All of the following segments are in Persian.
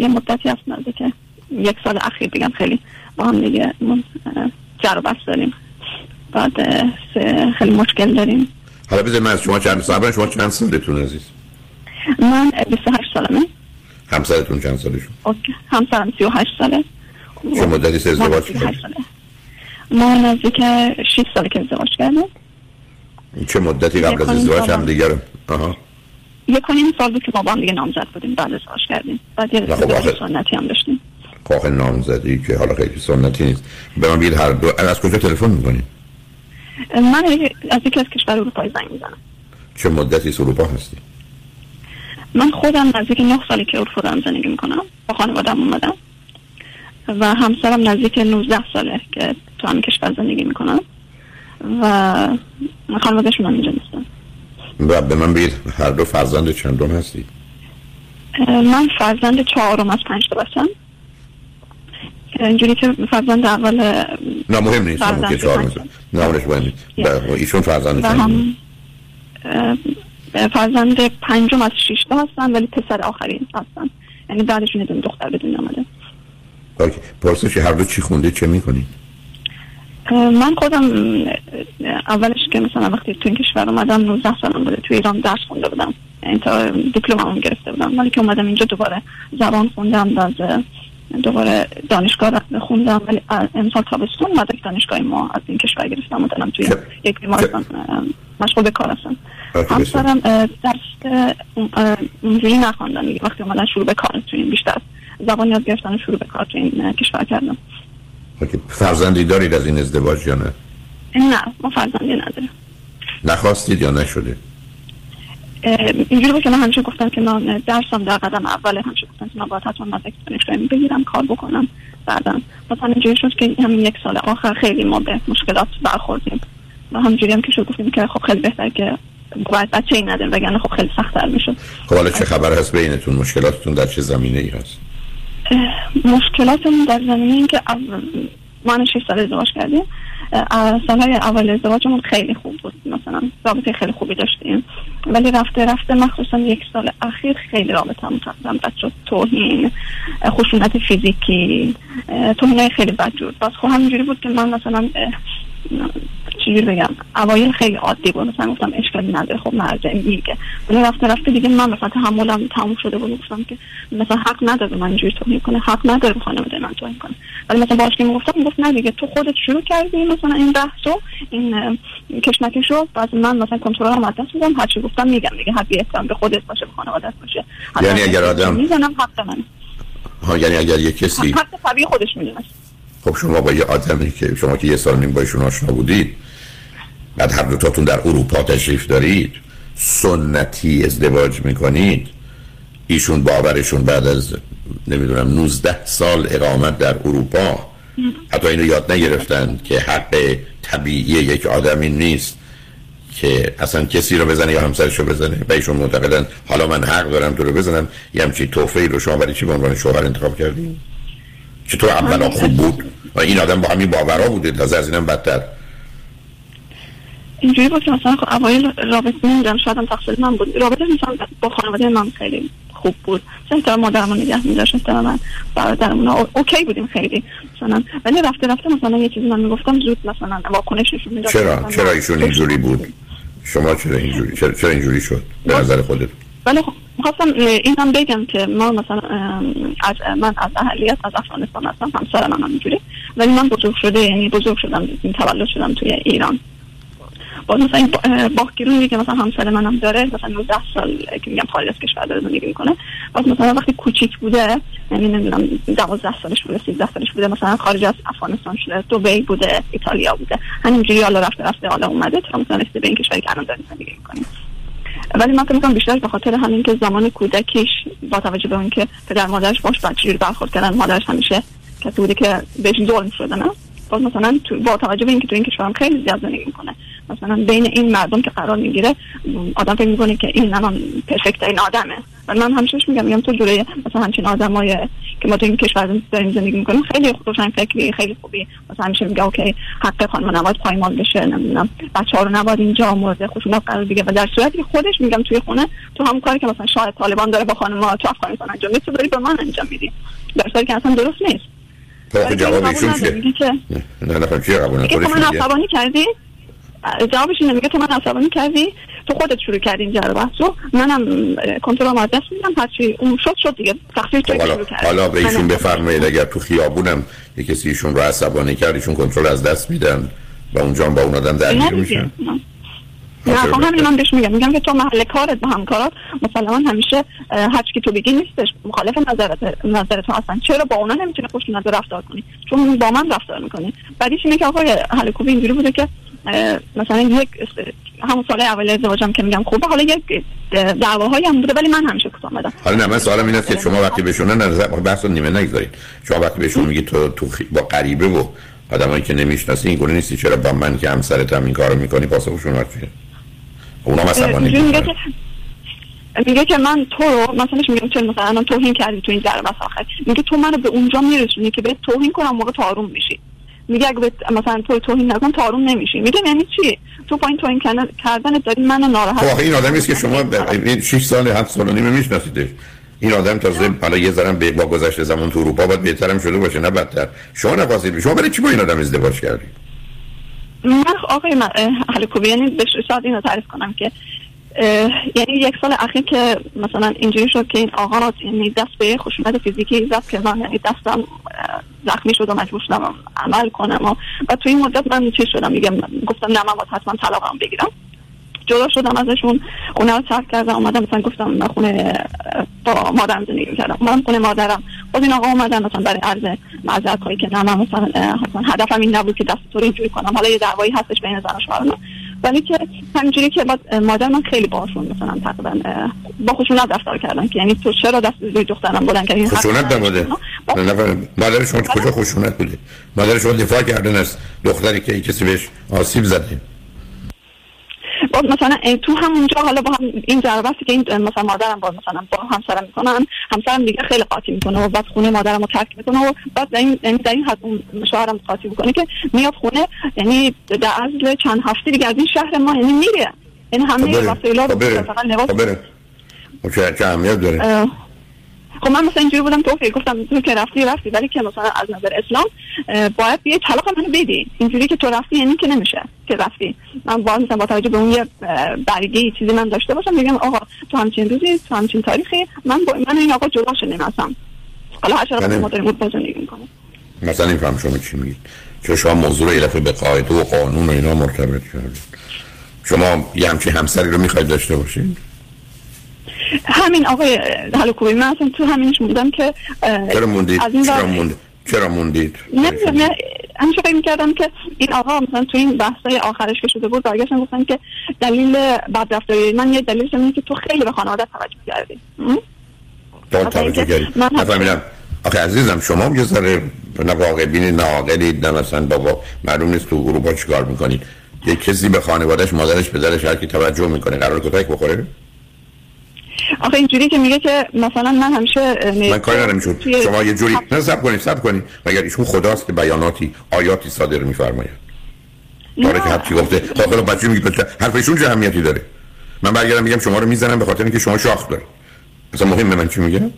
یه مدتی هست که یک سال اخیر بگم خیلی با هم دیگه جر و بس داریم. بعد خیلی مشکل داریم. حالا بذار من از شما چند سال شما چند سالتون عزیز؟ من 28 سالمه. همسرتون چند سالشون؟ اوکی. همسرم 38 ساله. چه مدتی سه ازدواج کردید. ما نزدیک 6 ساله که ازدواج کردیم. چه مدتی قبل از ازدواج هم دیگه آها. یک کنیم سال بود که ما با هم دیگه نامزد بودیم بعد ازدواج کردیم. بعد یه خب سنتی هم داشتیم. خب نامزدی که حالا خیلی سنتی نیست. به من بید هر دو از کجا تلفن می‌کنید من از یکی از کشور اروپایی زنگ می‌زنم. چه مدتی اروپا هستی؟ من خودم نزدیک نه سالی که اروپا دارم زندگی می‌کنم. با خانوادم اومدم. و همسرم نزدیک 19 ساله که تو همین کشور زندگی می‌کنم. و خانوادهشون هم اینجا نیستن. و به من بگید هر دو فرزند چندم هستی؟ من فرزند چهارم از پنج تا باشم اینجوری که فرزند اول نه مهم نیست همون که چهار مثل نه مهم نیست. ایشون فرزند چند فرزند پنجم از شش تا هستن ولی پسر آخرین هستن. یعنی بعدشون دختر بدون آمده. اوکی. پرسش هر دو چی خونده چه می‌کنی؟ من خودم اولش که مثلا وقتی تو این کشور اومدم 19 سالم بوده تو ایران درس خونده بودم. یعنی تا دیپلمم گرفته بودم. ولی که اومدم اینجا دوباره زبان خوندم از دوباره دانشگاه خوندم. ولی امسال تابستون مدرک دانشگاه ما از این کشور گرفتم و دارم توی یک بیمارستان مشغول به کار هستم. همسرم درس اونجوری نخواندن وقتی اومدن شروع به کار توی این بیشتر زبان یاد گرفتن شروع به کار توی این کشور کردم. فرزندی دارید از این ازدواج یا نه؟ نه ما فرزندی نداریم. نخواستید یا نشده؟ اینجوری بود که من همیشه گفتم که من درسم در قدم اول همیشه گفتم که من باید حتما مدرک دانشگاهی بگیرم کار بکنم بعدا. مثلا اینجوری شد که همین یک سال آخر خیلی ما به مشکلات برخوردیم. و همینجوری هم که شد گفتیم که خب خیلی بهتر که باید بچه ای نداریم وگرنه خب خیلی سختتر می‌شد. خب حالا چه خبر هست بینتون؟ مشکلاتتون در چه زمینه ای هست؟ مشکلاتمون در زمینه این که ما 6 سال ازدواج کردیم. سالهای اول ازدواجمون خیلی خوب بود. مثلا رابطه خیلی خوبی داشتیم. ولی رفته رفته مخصوصا یک سال اخیر خیلی رابطه هم تقریبا بد شد. توهین خشونت فیزیکی توهین خیلی بد بود. باز خب همینجوری بود که من مثلا چجوری بگم؟ اوایل خیلی عادی بود. مثلا گفتم اشکالی نداره. خب مرجع میگه. ولی رفته رفته دیگه من مثلا تحملم تموم شده بود. گفتم که مثلا حق نداره من اینجوری توهین کنه. حق نداره به خانواده من توهین کنه. ولی مثلا باش که می‌گفتم گفت نه دیگه تو خودت شروع کردی مثلا این بحثو این کشمکشو بعد من مثلا کنترل هم دست میدم. هر چی گفتم میگم دیگه. حق احترام به خودت باشه به خانواده‌ات باشه. یعنی اگر آدم می‌زنم حق من ها یعنی اگر یه کسی حق طبیعی خودش می‌دونه. خب شما با یه آدمی که شما که یه سال نیم با آشنا بودید بعد هر دوتاتون در اروپا تشریف دارید سنتی ازدواج می‌کنید ایشون باورشون بعد از نمی‌دونم 19 سال اقامت در اروپا حتی اینو یاد نگرفتن که حق طبیعی یک آدمی نیست که اصلا کسی رو بزنه یا همسرش رو بزنه. و ایشون معتقدن حالا من حق دارم تو رو بزنم یه همچین توفه رو شما برای چی به عنوان شوهر انتخاب کردیم چطور اولا خوب بود؟ و این آدم با همین باورا بوده تازه از اینم بدتر. اینجوری بود که مثلا خب اوایل رابطه نمی‌دونم شاید هم تقصیر من بود. رابطه مثلا با خانواده من خیلی خوب بود. مثلا مادرمون نگه میداشت احترام من برادرمون اوکی بودیم خیلی. مثلا ولی رفته رفته مثلا یه چیزی من می‌گفتم زود مثلا واکنش نشون می‌داد. چرا؟ چرا ایشون اینجوری بود؟ شما چرا اینجوری چرا, چرا اینجوری شد؟ به نظر خودت. ولی خب می‌خواستم این هم بگم که ما مثلا از من از اهلیت از افغانستان هستم همسر من هم اینجوری ولی من بزرگ شده یعنی بزرگ شدم تولد شدم توی ایران. باز مثلا این باکگرونی که مثلا همسر منم داره مثلا 19 سال که میگم خارج از کشور داره زندگی می‌کنه باز مثلا وقتی کوچیک بوده یعنی نمی‌دونم 12 سالش بوده 13 سالش بوده مثلا خارج از افغانستان شده دبی بوده ایتالیا بوده همینجوری حالا رفته رفته حالا اومده تا مثلا رسیده به این کشوری که الان داره زندگی می‌کنه. ولی من فکر می‌کنم بیشتر به خاطر همین که زمان کودکیش با توجه به اینکه پدر مادرش باش بچه‌جوری برخورد کردن مادرش همیشه کسی بوده که بهش ظلم شده نه؟ باز مثلا تو با توجه به اینکه تو این کشورم خیلی زیاد زندگی می‌کنه. مثلا بین این مردم که قرار می‌گیره آدم فکر می‌کنه که این الان پرفکت این آدمه. من همیشه میگم میگم تو جوری مثلا همچین آدمای که ما تو این کشور داریم زندگی می‌کنیم خیلی روشن فکری خیلی خوبی. مثلا همیشه میگه اوکی حق خانم نباید پایمال بشه نمی‌دونم بچه ها رو نباید اینجا مورد خشونت قرار بگیره و در صورتی خودش میگم توی خونه تو همون کاری که مثلا شاید طالبان داره با خانم ها تو افغانستان انجام تو داری به من انجام میدی. در صورتی که اصلا درست نیست. جواب ایشون چیه؟ نه نه چیه قبول کردی؟ جوابش اینه میگه تو من عصبانی کردی؟ تو خودت شروع کردی اینجا رو. بحثو منم کنترل از دست میدم هرچی اون شد شد دیگه. تقصیر تو شروع کردی حالا به ایشون بفرمایید اگر تو خیابونم یه کسی ایشون رو عصبانی کرد ایشون کنترل از دست میدن و اونجا با اون آدم درگیر میشن؟ نه. خب همین من بهش میگم. میگم که تو محل کارت با همکارات مسلما همیشه هر که تو بگی نیستش. مخالف نظرت نظر تو هستن. چرا با اونا نمی‌تونی خشونت رفتار کنی؟ چون با من رفتار می‌کنی. بعدیش اینه که آقای حل کوبی اینجوری بوده که مثلا یک همون سال اول ازدواجم که میگم خوبه حالا یک دعواهایی هم بوده ولی من همیشه کوتاه اومدم حالا نه من سوالم این است که شما وقتی بهشون نظر بحث نیمه نگذارید شما وقتی بهشون میگی تو تو با غریبه و آدمایی که نمی‌شناسی این گونه نیستی؟ چرا با من که همسرت هم این کارو می‌کنی پاسخشون چیه اونا مثلا میگه که میگه که من تو رو مثلا میگم چه مثلا الان توهین کردی تو این جلسه آخر. میگه تو منو به اونجا میرسونی که به توهین کنم موقع تو آروم میشی. میگه اگه مثلا تو توهین نکن تو آروم نمیشی. میگه یعنی چی؟ تو با این توهین کردن داری منو ناراحت خب این آدمی است که شما این 6 سال 7 سال و نیم میشناسیدش. این آدم تازه حالا یه ذره به با گذشته زمان تو اروپا باید بهترم شده باشه نه بدتر. شما نخواستید شما برای چی با این آدم ازدواج کردید من آقای من حالا کوبی یعنی به شاید اینو تعریف کنم که یعنی یک سال اخیر که مثلا اینجوری شد که این آقا یعنی دست به خشونت فیزیکی زد که من یعنی دستم زخمی شد و مجبور شدم عمل کنم و, و توی این مدت من چی شدم؟ میگم گفتم نه من باید حتما طلاقم بگیرم. جدا شدم ازشون خونه رو ترک کردم اومدم مثلا گفتم من خونه با مادرم زندگی کردم. من خونه مادرم. باز این آقا اومدن مثلا برای عرض معذرت هایی که نه من مثلا هدفم این نبود که دست تو اینجوری کنم. حالا یه دعوایی هستش بین زن و ولی که همینجوری که مادر من خیلی باشون مثلا تقریبا با خشونت رفتار کردن که یعنی تو چرا دست روی دخترم بودن که این خشونت نبوده مادر. شما کجا خشونت بوده؟ مادر شما دفاع کردن از دختری که کسی بهش آسیب زده. مثلا تو همونجا حالا با هم این جربستی که این مثلا مادرم با مثلا با همسرم می‌کنن همسرم دیگه خیلی قاطی می‌کنه و بعد خونه مادرم رو ترک می‌کنه و بعد در این یعنی در این حد شوهرم قاطی می‌کنه که میاد خونه یعنی در اصل چند هفته دیگه از این شهر ما یعنی میره. این همه خب وسایلات خب فقط خب چه چه اهمیت داره. خب من مثلا اینجوری بودم تو گفتم تو که رفتی رفتی ولی که مثلا از نظر اسلام باید یه طلاق منو بدی. اینجوری که تو رفتی یعنی که نمیشه که رفتی. من مثلا با توجه به اون یه برگه چیزی من داشته باشم میگم آقا تو همچین روزی تو همچین تاریخی من با من این آقا جدا شدیم اصلا حالا هر چرا ما داریم بود زندگی می‌کنیم مثلا این فهم شما چی میگید چون شما موضوع رو یه به قاعده و قانون و اینا مرتبط کردید شما یه همچین همسری رو می‌خواید داشته باشید همین آقای هلوکوبی من اصلا تو همینش موندم که چرا موندید؟ چرا موندید؟ چرا موندید؟ نه نه همیشه فکر می‌کردم که این آقا مثلا تو این بحثای آخرش که شده بود برگشتن گفتن که دلیل بدرفتاری من یه دلیل اینه که تو خیلی به خانواده توجه کردی. توجه کردی. نفهمیدم. آخه عزیزم شما یه ذره نه واقع بینید نه عاقلید نه مثلا بابا معلوم نیست تو اروپا چیکار می‌کنید یه کسی به خانوادهش مادرش پدرش هر کی توجه می‌کنه. قرار کتک بخوره؟ آخه اینجوری که میگه که مثلا من همیشه من کاری ندارم شما یه جوری نه سب کنید سب کنید. مگر ایشون خداست که بیاناتی آیاتی صادر میفرماید؟ کاری که هرچی گفته داخل بچه میگه حرف ایشون چه اهمیتی داره؟ من برگردم میگم شما رو می‌زنم به خاطر اینکه شما شاخ دارید. مثلا مهمه من چی میگم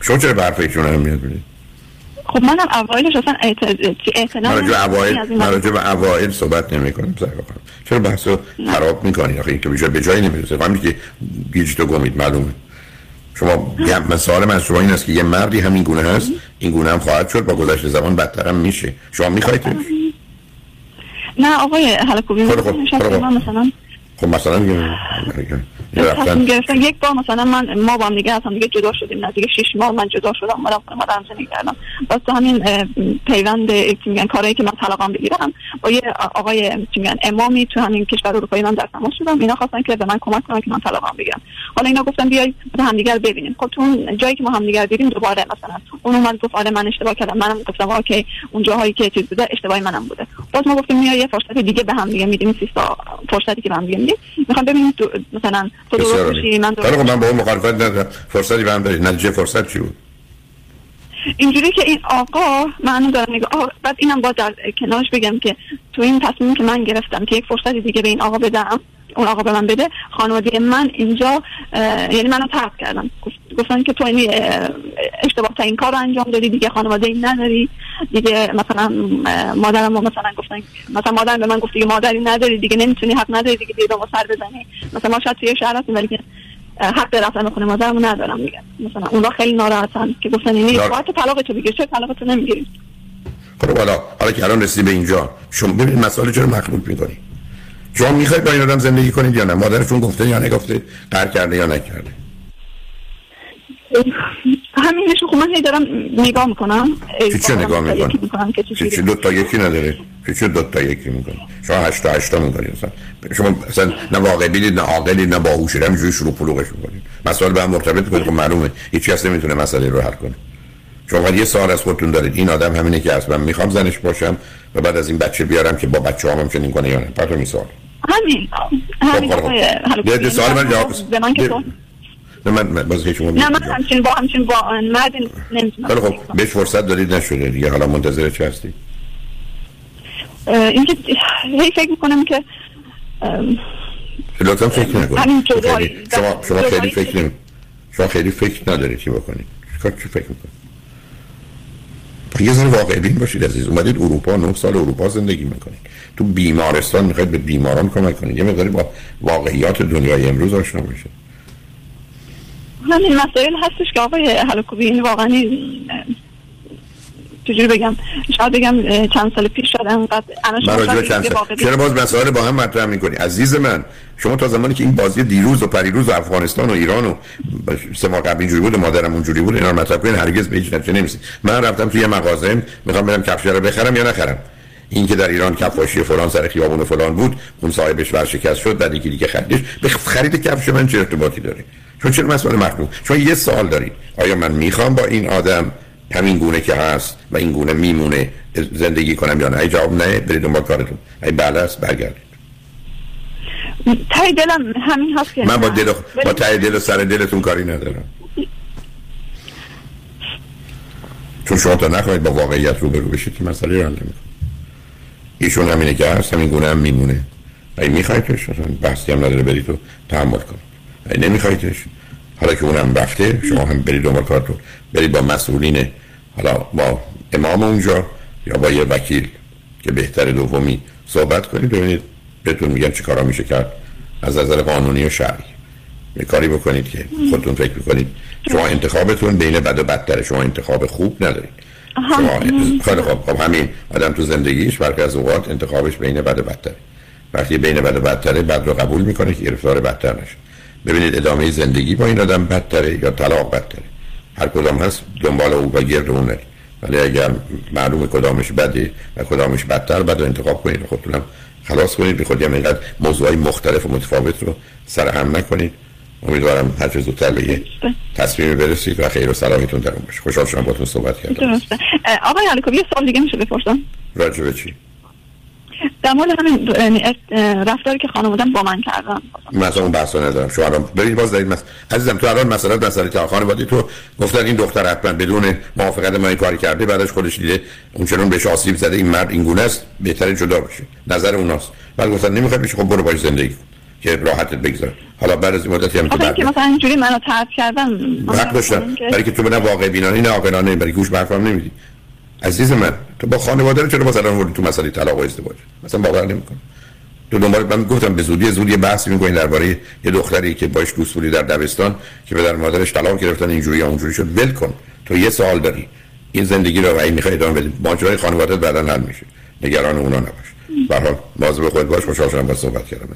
شما چرا به حرف ایشون اهمیت می‌دید؟ خب منم اوایلش اصلا اعتنا من راجع به اوایل صحبت نمی کنم چرا بحث رو خراب می‌کنی؟ آخه این که به جایی نمی‌رسه فهمی که گیج تو گمید معلومه. شما مثال من شما این است که یه مردی همین گونه هست این گونه هم خواهد شد با گذشت زمان بدتر هم میشه. شما می‌خواید نه آقای حلقوبی مثلا خب مثلا تصمیم گرفتن. یک بار مثلا من ما با هم دیگه اصلا دیگه جدا شدیم نزدیک شش ماه من جدا شدم مادم مادرم زندگی کردم. بس تو همین پیوند میگن کاری که من طلاقم بگیرم با یه آقای میگن امامی تو همین کشور اروپایی من در تماس شدم. اینا خواستن که به من کمک کنن که من طلاقم بگیرم. حالا اینا گفتن بیاید همدیگه رو ببینیم. خب تو اون جایی که ما همدیگه دیدیم دوباره مثلا اون اومد گفت آره من اشتباه کردم. منم گفتم اوکی. اون جاهایی که چیز بوده اشتباهی منم بوده. باز ما گفتیم میای یه فرصت دیگه به هم دیگه میدیم. سیستا فرصتی که به هم دیگه میدیم می‌خوام ببینیم مثلا تو درست میشی من درست من با اون مخالفت ندارم فرصتی به هم دارید نتیجه فرصت چی بود؟ اینجوری که این آقا من دارم میگه بعد اینم با در کنارش بگم که تو این تصمیم که من گرفتم که یک فرصتی دیگه به این آقا بدم اون آقا به من بده خانواده من اینجا یعنی منو ترک کردن. گفتن که تو این اشتباه تا این کار رو انجام دادی دیگه خانواده این نداری. دیگه مثلا مادرم مثلا گفتن مثلا مادرم به من گفت دیگه مادری نداری دیگه نمی‌تونی حق نداری دیگه دیگه سر بزنی. مثلا ما شاید توی شهر هستیم ولی که حق رفتن به خونه مادرمو ندارم دیگه. مثلا اونا خیلی ناراحتن که گفتن اینی باید طلاق تو بگیر چه طلاق تو نمی‌گیری؟ خب حالا حالا که الان رسیدی به اینجا شما ببینید مسائل چرا مخلوط می‌کنی؟ شما می‌خواید با این آدم زندگی کنید یا نه؟ مادرتون گفته یا نگفته؟ قهر کرده یا نکرده؟ همینش خب من هی دارم نگاه می‌کنم. چی نگاه می‌کنم چی دو تا یکی نداره. چی دو تا یکی می‌کنه شما هشت تا هشت تا می‌کنید اصلا شما اصلا نه واقع بینید نه عاقلید نه باهوشید همینجوری شروع پلوغش می‌کنید مسائل به هم مرتبط کنید خب معلومه. هیچ کس نمی‌تونه مسئله رو حل کنه. شما یه سال از خودتون دارید. این آدم همینه که اصلا می‌خوام زنش باشم و بعد از این بچه بیارم که با بچه هم چنین کنه یا نه. پس میسال همین. همین خب سوال من جواب نه من باز هیچ نه من همچین با همچین با مرد نمی‌تونم خب. بهش فرصت دارید نشده دیگه. حالا منتظر چه هستی؟ اینکه هی فکر می‌کنم که لطفا فکر نکنید. شما شما خیلی فکر نمی شما خیلی فکر ندارید چی بکنید. چیکار چی فکر می‌کنید؟ یه ذره واقع بین باشید عزیز. اومدید اروپا نه سال اروپا زندگی می‌کنید. تو بیمارستان می‌خواید به بیماران کمک کنید. یه مقداری با واقعیات دنیای امروز آشنا بشید همین مسائل هستش که آقای حلکوبی این واقعا چجوری بگم؟ شاید بگم چند سال پیش شد انقدر چرا باز مسائل با هم مطرح می‌کنی. عزیز من شما تا زمانی که این بازی دیروز و پریروز و افغانستان و ایران و سه ماه قبل اینجوری بود مادرم اونجوری بود اینا رو مطرح کنین هرگز به هیچ نتیجه نمی‌رسید من رفتم توی مغازه می‌خوام برم کفش رو بخرم یا نخرم؟ این که در ایران کفاشی فلان سر خیابون فلان بود اون صاحبش ورشکست شد بعد یکی دیگه خریدش. به خرید کفش من چه ارتباطی داره؟ چون چرا مسئله مخلوق چون یه سوال دارید. آیا من می‌خوام با این آدم همین گونه که هست و این گونه میمونه زندگی کنم یا نه؟ جواب نه برید دنبال کارتون. ای بله است برگردید. تای دلم همین هست که من با دل با تای دل و سر دلتون کاری ندارم. چون شما تا نخواهید با واقعیت رو برو بشید که مسئله رو نمی‌کنه ایشون همینه که هست همین گونه هم میمونه. ای میخوایدش بحثی هم نداره برید و تحمل کنید. ای نمیخوایدش حالا که اونم رفته شما هم برید دنبال کارتون. برید با مسئولین حالا با امام اونجا یا با یه وکیل که بهتر دومی صحبت کنید ببینید بهتون میگن چه کارا میشه کرد. از نظر قانونی و شرعی. یه کاری بکنید که خودتون فکر می‌کنید. شما انتخابتون بین بد و بدتره. شما انتخاب خوب ندارید. شما خیلی خوب. خب همین آدم تو زندگیش برخی از اوقات انتخابش بین بد و بدتره. وقتی بین بد و بدتره بد رو قبول می‌کنه که گرفتار بدتر نشه. ببینید ادامه زندگی با این آدم بدتره یا طلاق بدتره. هر کدام هست دنبال او و گرد اون ولی اگر معلوم کدامش بده و کدامش بدتر بد انتخاب کنید. خودتونم خلاص کنید. به خودی هم موضوعی مختلف و متفاوت رو سر هم نکنید. امیدوارم هر چه زودتر به یه تصمیمی برسید و خیر و صلاحیتون در باشه. خوشحال شدم باتون صحبت کردم. درسته. آقای علیکوب یه سوال دیگه میشه بپرسم؟ راجع به چی؟ در مورد همین رفتاری که خانوادم با من کردن. مثلا اون بحثا ندارم. شما الان برید باز دارید مس... عزیزم تو الان مثلا مسئله تا خانواده تو گفتن این دختر حتما بدون موافقت ما این کاری کرده بعدش خودش دیده اون چنون بهش آسیب زده این مرد این گونه است بهتره جدا بشه نظر اوناست. بعد گفتن نمی‌خواد بشه خب برو باش زندگی کن. که راحتت بگذار. حالا بعد از این مدتی هم که بعد مثلا اینجوری منو طرد کردن حق داشتم. برای که تو بنا واقع بینانه نه عاقلانه برای گوش برفام نمیدی. عزیز من تو با خانواده چرا مثلا وردی تو مسئله طلاق و ازدواج؟ مثلا باور نمی‌کنم. تو دنبال من گفتم به زودی زودی بحث می‌کنین درباره یه دختری که باش دوست بودی در دبستان که در مادرش طلاق گرفتن اینجوری یا اونجوری شد. ول کن. تو یه سوال داری. این زندگی رو وای می‌خوای ادامه بدی. ماجرای خانواده بعدا حل میشه. نگران اونا نباش. به هر حال مواظب خودت باش. خوشحال شدم با صحبت کردم.